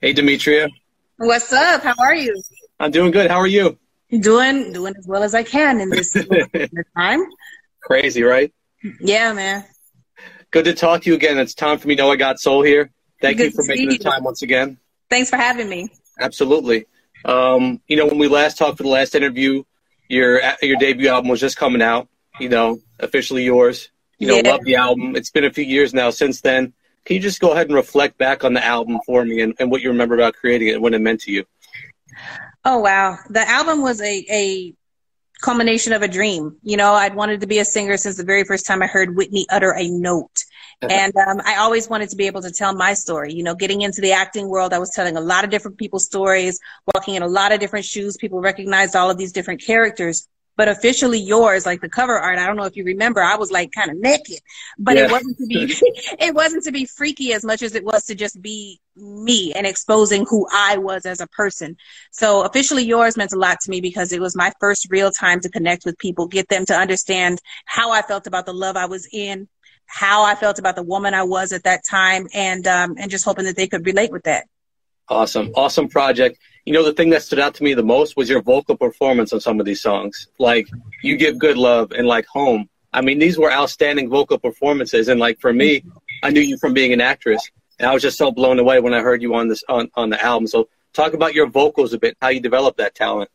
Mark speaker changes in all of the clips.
Speaker 1: Hey, Demetria.
Speaker 2: What's up? How are you?
Speaker 1: I'm doing good. How are you?
Speaker 2: Doing doing as well as I can in this time.
Speaker 1: Crazy, right?
Speaker 2: Yeah, man.
Speaker 1: Good to talk to you again. It's time for me. Know I got soul here. Thank
Speaker 2: Good
Speaker 1: you for making the time once again.
Speaker 2: Thanks for having me.
Speaker 1: Absolutely. Um, you know, when we last talked for the last interview, your your debut album was just coming out. You know, officially yours. You know,
Speaker 2: Yeah.
Speaker 1: love the album. It's been a few years now since then. Can you just go ahead and reflect back on the album for me and, and what you remember about creating it and what it meant to you?
Speaker 2: Oh wow, the album was a a culmination of a dream. You know, I'd wanted to be a singer since the very first time I heard Whitney utter a note. And um, I always wanted to be able to tell my story. You know, getting into the acting world, I was telling a lot of different people's stories, walking in a lot of different shoes. People recognized all of these different characters. But officially yours, like the cover art, I don't know if you remember, I was like kind of naked, but
Speaker 1: Yeah.
Speaker 2: it wasn't to be, it wasn't to be freaky as much as it was to just be me and exposing who I was as a person. So officially yours meant a lot to me because it was my first real time to connect with people, get them to understand how I felt about the love I was in, how I felt about the woman I was at that time, and um, and just hoping that they could relate with that.
Speaker 1: Awesome, awesome project. You know, the thing that stood out to me the most was your vocal performance on some of these songs. Like, You Give Good Love and like Home. I mean, these were outstanding vocal performances. And like for me, I knew you from being an actress, and I was just so blown away when I heard you on this on, on the album. So, talk about your vocals a bit, how you developed that talent.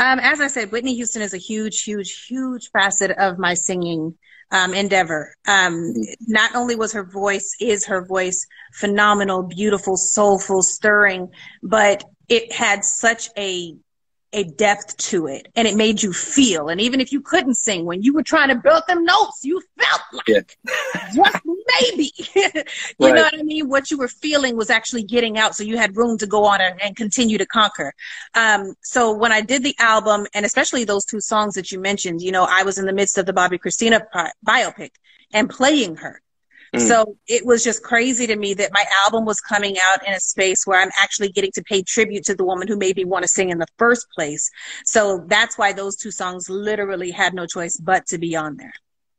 Speaker 2: Um, as I said, Whitney Houston is a huge, huge, huge facet of my singing um, endeavor. Um, not only was her voice, is her voice phenomenal, beautiful, soulful, stirring, but it had such a a depth to it and it made you feel. And even if you couldn't sing when you were trying to build them notes you felt like
Speaker 1: Yeah.
Speaker 2: just maybe. You
Speaker 1: Right.
Speaker 2: know what i mean? What you were feeling was actually getting out so you had room to go on and, continue to conquer. Um, so when i did the album and especially those two songs that you mentioned you know i was in the midst of the Bobbi Kristina pi- biopic and playing her
Speaker 1: Mm.
Speaker 2: so it was just crazy to me that my album was coming out in a space where I'm actually getting to pay tribute to the woman who made me want to sing in the first place. So that's why those two songs literally had no choice but to be on there.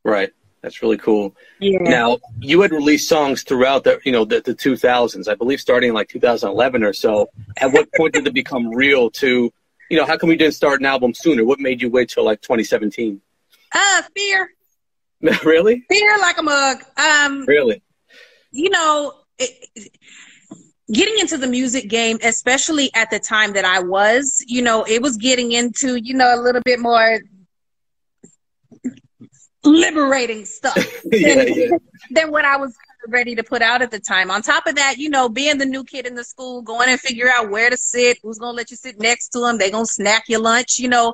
Speaker 1: Right. That's really cool.
Speaker 2: Yeah.
Speaker 1: Now, you had released songs throughout the, you know, the, the 2000s, I believe starting in like 2011 or so. At what point did it become real to, you know, how come you didn't start an album sooner? What made you wait till like 2017?
Speaker 2: Uh, fear,
Speaker 1: really?
Speaker 2: fear like a mug. Um,
Speaker 1: Really?
Speaker 2: you know, it, getting into the music game, especially at the time that I was, you know, it was getting into, you know, a little bit more liberating stuff
Speaker 1: yeah, yeah.
Speaker 2: than what I was ready to put out at the time. On top of that, you know, being the new kid in the school, going and figure out where to sit, who's going to let you sit next to them, they're going to snack your lunch, you know,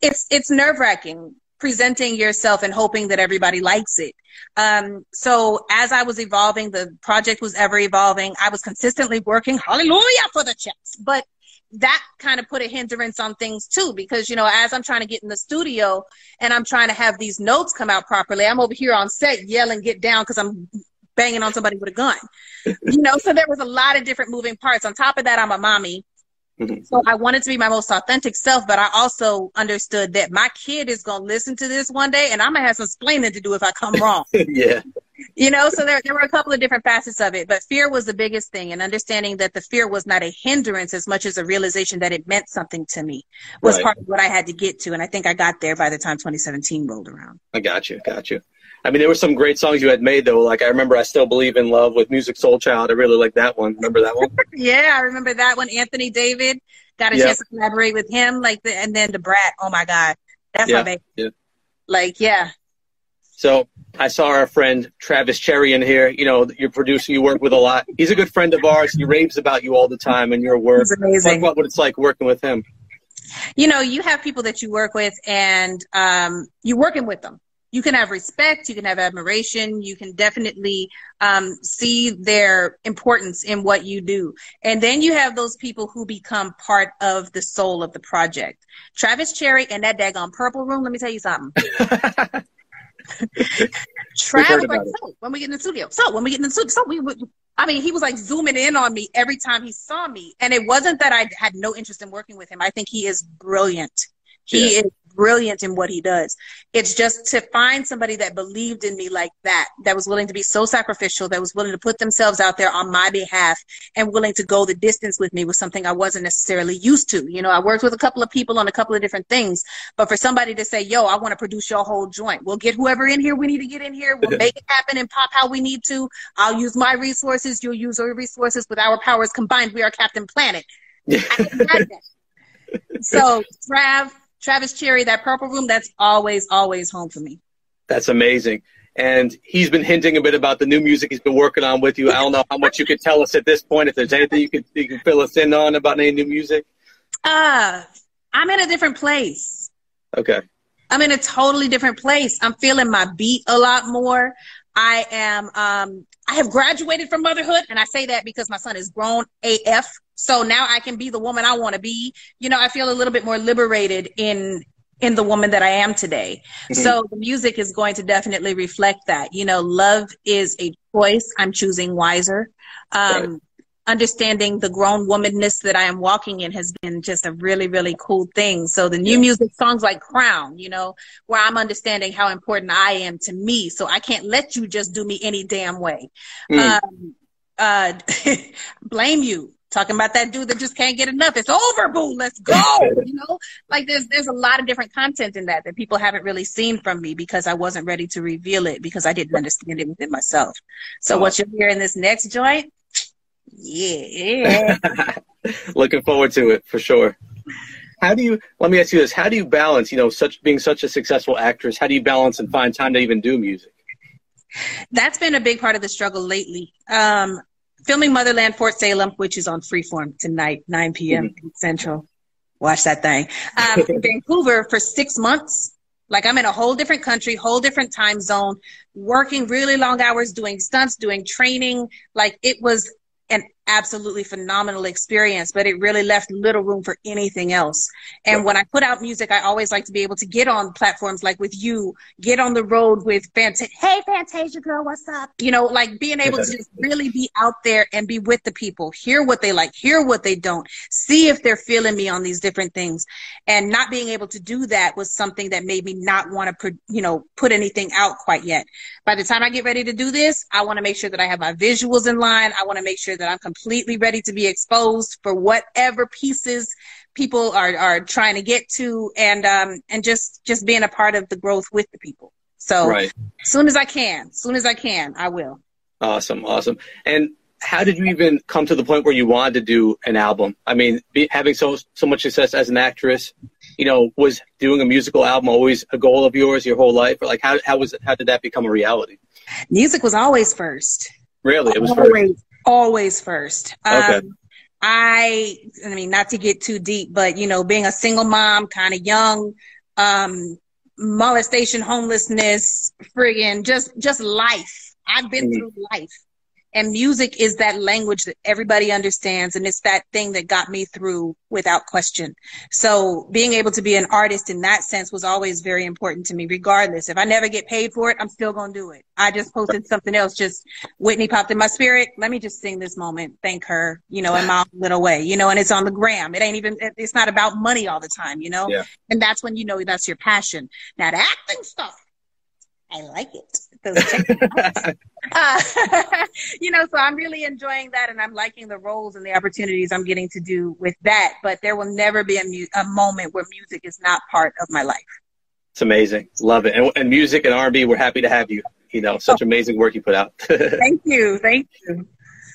Speaker 2: it's, it's nerve wracking presenting yourself and hoping that everybody likes it. Um, so as I was evolving, the project was ever evolving. I was consistently working, hallelujah, for the checks, but that kind of put a hindrance on things too, because, you know, as I'm trying to get in the studio and I'm trying to have these notes come out properly, I'm over here on set yelling, get down because I'm banging on somebody with a gun. you know, so there was a lot of different moving parts. On top of that, I'm a mommy.
Speaker 1: Mhm.
Speaker 2: So I wanted to be my most authentic self, but I also understood that my kid is going to listen to this one day and I'm going to have some explaining to do if I come wrong.
Speaker 1: yeah.
Speaker 2: you know, so there, there were a couple of different facets of it, but fear was the biggest thing and understanding that the fear was not a hindrance as much as a realization that it meant something to me was
Speaker 1: Right.
Speaker 2: part of what I had to get to. And I think I got there by the time 2017 rolled around.
Speaker 1: I got you. Got you. I mean, there were some great songs you had made though. Like I remember, I still believe in love with Musiq Soulchild. I really like that one. Remember that one?
Speaker 2: Yeah, I remember that one. Anthony David got a
Speaker 1: Yeah.
Speaker 2: chance to collaborate with him, like the, and then the Brat. Oh my God, that's
Speaker 1: Yeah,
Speaker 2: my baby.
Speaker 1: yeah.
Speaker 2: Like, yeah,
Speaker 1: So I saw our friend Travis Cherry in here. You know, your producer you work with a lot. He's a good friend of ours. He raves about you all the time and your work.
Speaker 2: he's amazing.
Speaker 1: Talk about what it's like working with him.
Speaker 2: you know, you have people that you work with and um, you're working with them. You can have respect, you can have admiration, you can definitely um, see their importance in what you do. And then you have those people who become part of the soul of the project. Travis Cherry and that daggone purple room, let me tell you something. Travis, like, so when we get in the studio, so when we get in the studio, so we would. I mean, he was like zooming in on me every time he saw me, and it wasn't that I had no interest in working with him. I think he is brilliant. He
Speaker 1: Yeah.
Speaker 2: is brilliant in what he does. It's just to find somebody that believed in me like that, that was willing to be so sacrificial, that was willing to put themselves out there on my behalf and willing to go the distance with me was something I wasn't necessarily used to. You know, I worked with a couple of people on a couple of different things, but for somebody to say, yo, I want to produce your whole joint, we'll get whoever in here we need to get in here, we'll make it happen and pop how we need to. I'll use my resources, you'll use your resources. With our powers combined, we are Captain Planet. so Trav, Travis Cherry, that purple room, that's always, always home for me.
Speaker 1: That's amazing. And he's been hinting a bit about the new music he's been working on with you. I don't know how much you could tell us at this point. If there's anything you could you can fill us in on about any new music.
Speaker 2: Uh, I'm in a different place.
Speaker 1: Okay.
Speaker 2: I'm in a totally different place. I'm feeling my beat a lot more. I am um I have graduated from motherhood and I say that because my son is grown AF. So now I can be the woman I want to be. You know, I feel a little bit more liberated in in the woman that I am today. Mm-hmm. So the music is going to definitely reflect that. You know, love is a choice. I'm choosing wiser. Um, right understanding the grown womanness that I am walking in has been just a really, really cool thing. So the new yeah. music songs like Crown, you know, where I'm understanding how important I am to me. So I can't let you just do me any damn way. Mm. Um, uh, blame you. Talking about that dude that just can't get enough. It's over, boo. Let's go. you know, like there's there's a lot of different content in that that people haven't really seen from me because I wasn't ready to reveal it because I didn't understand it within myself. So oh. what you'll hear in this next joint, yeah.
Speaker 1: Looking forward to it for sure. How do you? Let me ask you this: How do you balance? You know, such being such a successful actress. How do you balance and find time to even do music?
Speaker 2: That's been a big part of the struggle lately. Um, filming Motherland Fort Salem, which is on Freeform tonight, 9 p.m. Mm-hmm. Central. Watch that thing. Um, Vancouver for six months. Like I'm in a whole different country, whole different time zone, working really long hours, doing stunts, doing training. Like it was an absolutely phenomenal experience, but it really left little room for anything else. And when I put out music, I always like to be able to get on platforms like with you, get on the road with Fantasia. Hey, Fantasia girl, what's up? You know, like being able to just really be out there and be with the people, hear what they like, hear what they don't, see if they're feeling me on these different things. And not being able to do that was something that made me not want to, you know, put anything out quite yet. By the time I get ready to do this, I want to make sure that I have my visuals in line. I want to make sure that I'm completely ready to be exposed for whatever pieces people are, are trying to get to and um and just just being a part of the growth with the people. So right. as soon as I can, as soon as I can, I will.
Speaker 1: Awesome, awesome. And how did you even come to the point where you wanted to do an album? I mean, be, having so so much success as an actress, you know, was doing a musical album always a goal of yours your whole life? Or like, how how was it, how did that become a reality?
Speaker 2: Music was always first.
Speaker 1: Really, it was
Speaker 2: always,
Speaker 1: first
Speaker 2: always first. Okay. Um, I, I mean, not to get too deep, but you know, being a single mom, kind of young, um, molestation, homelessness, friggin' just, just life. I've been mm-hmm. through life. And music is that language that everybody understands. And it's that thing that got me through without question. So being able to be an artist in that sense was always very important to me, regardless. If I never get paid for it, I'm still going to do it. I just posted something else. Just Whitney popped in my spirit. Let me just sing this moment. Thank her, you know, in my little way, you know, and it's on the gram. It ain't even, it's not about money all the time, you know? Yeah. And that's when you know that's your passion. Now the acting stuff, I like it. uh, you know, so I'm really enjoying that, and I'm liking the roles and the opportunities I'm getting to do with that. But there will never be a, mu- a moment where music is not part of my life.
Speaker 1: It's amazing, love it, and, and music and R&B. We're happy to have you. You know, such oh. amazing work you put out.
Speaker 2: thank you, thank you.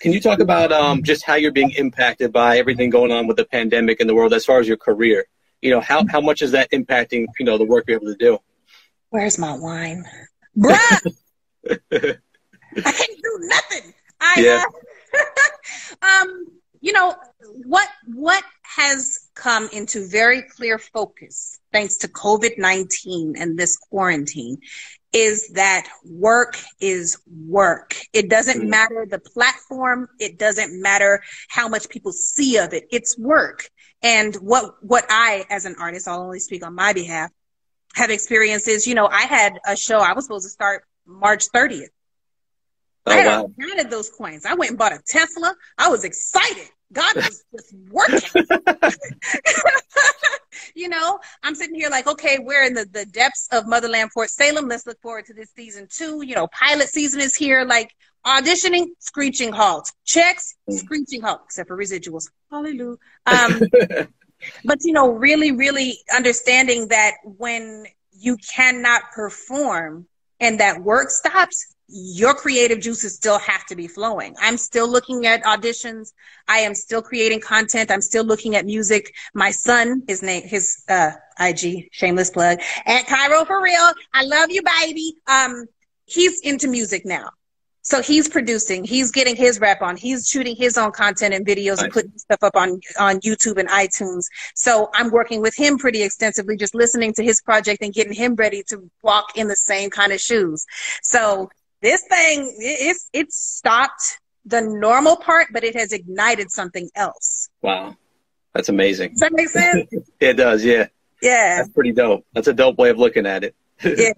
Speaker 1: Can you talk about um, just how you're being impacted by everything going on with the pandemic in the world, as far as your career? You know, how how much is that impacting you know the work you're able to do?
Speaker 2: Where's my wine? Bruh! I can't do nothing. I, yeah. Uh, um, you know, what, what has come into very clear focus thanks to COVID-19 and this quarantine is that work is work. It doesn't mm-hmm. matter the platform. It doesn't matter how much people see of it. It's work. And what, what I, as an artist, I'll only speak on my behalf, have experiences. You know, I had a show I was supposed to start March 30th. Oh, I had wow. counted those coins. I went and bought a Tesla. I was excited. God was just working. you know, I'm sitting here like, okay, we're in the, the depths of Motherland Fort Salem. Let's look forward to this season two. You know, pilot season is here. Like auditioning, screeching halt. Checks, mm. screeching halt, except for residuals. Hallelujah. Um, but you know, really, really understanding that when you cannot perform and that work stops, your creative juices still have to be flowing. I'm still looking at auditions. I am still creating content. I'm still looking at music. My son, his name, his uh, IG, shameless plug, at Cairo for real. I love you, baby. Um, he's into music now. So he's producing, he's getting his rap on, he's shooting his own content and videos nice. and putting stuff up on, on YouTube and iTunes. So I'm working with him pretty extensively, just listening to his project and getting him ready to walk in the same kind of shoes. So this thing, it's, it's stopped the normal part, but it has ignited something else.
Speaker 1: Wow. That's amazing.
Speaker 2: Does that make sense?
Speaker 1: it does. Yeah.
Speaker 2: Yeah.
Speaker 1: That's pretty dope. That's a dope way of looking at it. yeah.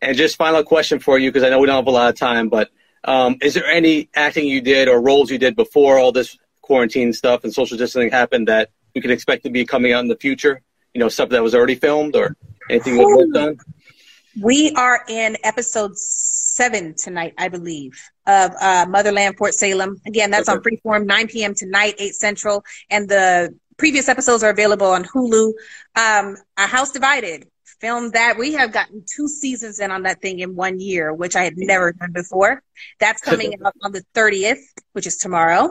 Speaker 1: And just final question for you, because I know we don't have a lot of time, but um, is there any acting you did or roles you did before all this quarantine stuff and social distancing happened that we could expect to be coming out in the future? You know, stuff that was already filmed or anything you've worked on?
Speaker 2: We are in episode seven tonight, I believe, of uh, Motherland Fort Salem. Again, that's okay. on Freeform, 9 p.m. tonight, 8 Central. And the previous episodes are available on Hulu. Um, A House Divided filmed that. We have gotten two seasons in on that thing in one year, which I had never done before. That's coming out on the 30th, which is tomorrow.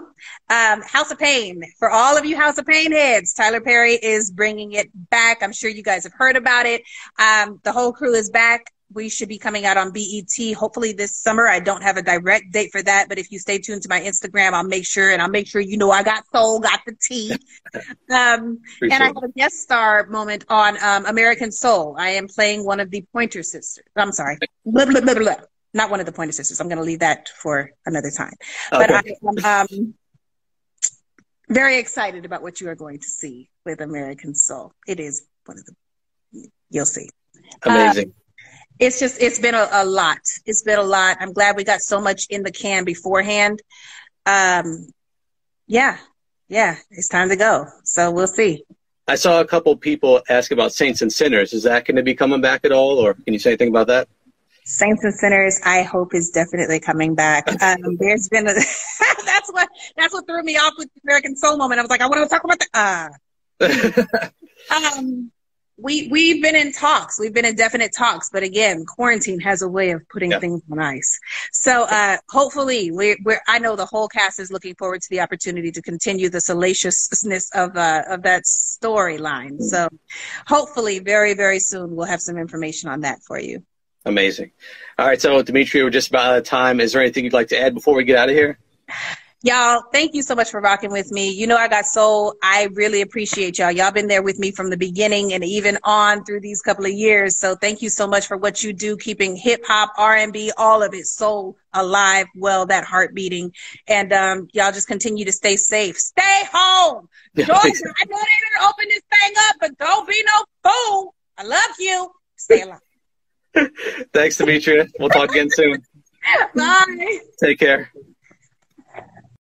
Speaker 2: Um, House of Payne. For all of you House of Payne heads, Tyler Perry is bringing it back. I'm sure you guys have heard about it. Um, the whole crew is back we should be coming out on BET hopefully this summer. I don't have a direct date for that, but if you stay tuned to my Instagram, I'll make sure and I'll make sure you know I got soul, got the tea. Um, and I have a guest star moment on um, American Soul. I am playing one of the Pointer Sisters. I'm sorry, blah, blah, blah, not one of the Pointer Sisters. I'm going to leave that for another time. Okay. But I am um, very excited about what you are going to see with American Soul. It is one of the you'll see.
Speaker 1: Amazing.
Speaker 2: It's just it's been a, a, lot. It's been a lot. I'm glad we got so much in the can beforehand. Um yeah yeah it's time to go. So we'll see.
Speaker 1: I saw a couple people ask about saints and sinners. Is that going to be coming back at all or can you say anything about that?
Speaker 2: Saints and sinners i hope is definitely coming back. Um there's been a that's what that's what threw me off with the american soul moment. I was like i want to talk about the uh. Um we we've been in talks. We've been in definite talks, but again, quarantine has a way of putting yeah. things on ice. So uh, hopefully, we're, we're, I know the whole cast is looking forward to the opportunity to continue the salaciousness of uh, of that storyline. So hopefully, very very soon, we'll have some information on that for you.
Speaker 1: Amazing. All right, so Dimitri, we're just about out of time. Is there anything you'd like to add before we get out of here?
Speaker 2: Y'all, thank you so much for rocking with me. You know, I got soul. I really appreciate y'all. Y'all been there with me from the beginning and even on through these couple of years. So thank you so much for what you do, keeping hip hop, R&B, all of it soul alive, well, that heart beating. And, um, y'all just continue to stay safe. Stay home. Georgia, I know they didn't open this thing up, but don't be no fool. I love you. Stay alive.
Speaker 1: Thanks, Demetria. We'll talk again soon.
Speaker 2: Bye.
Speaker 1: Take care.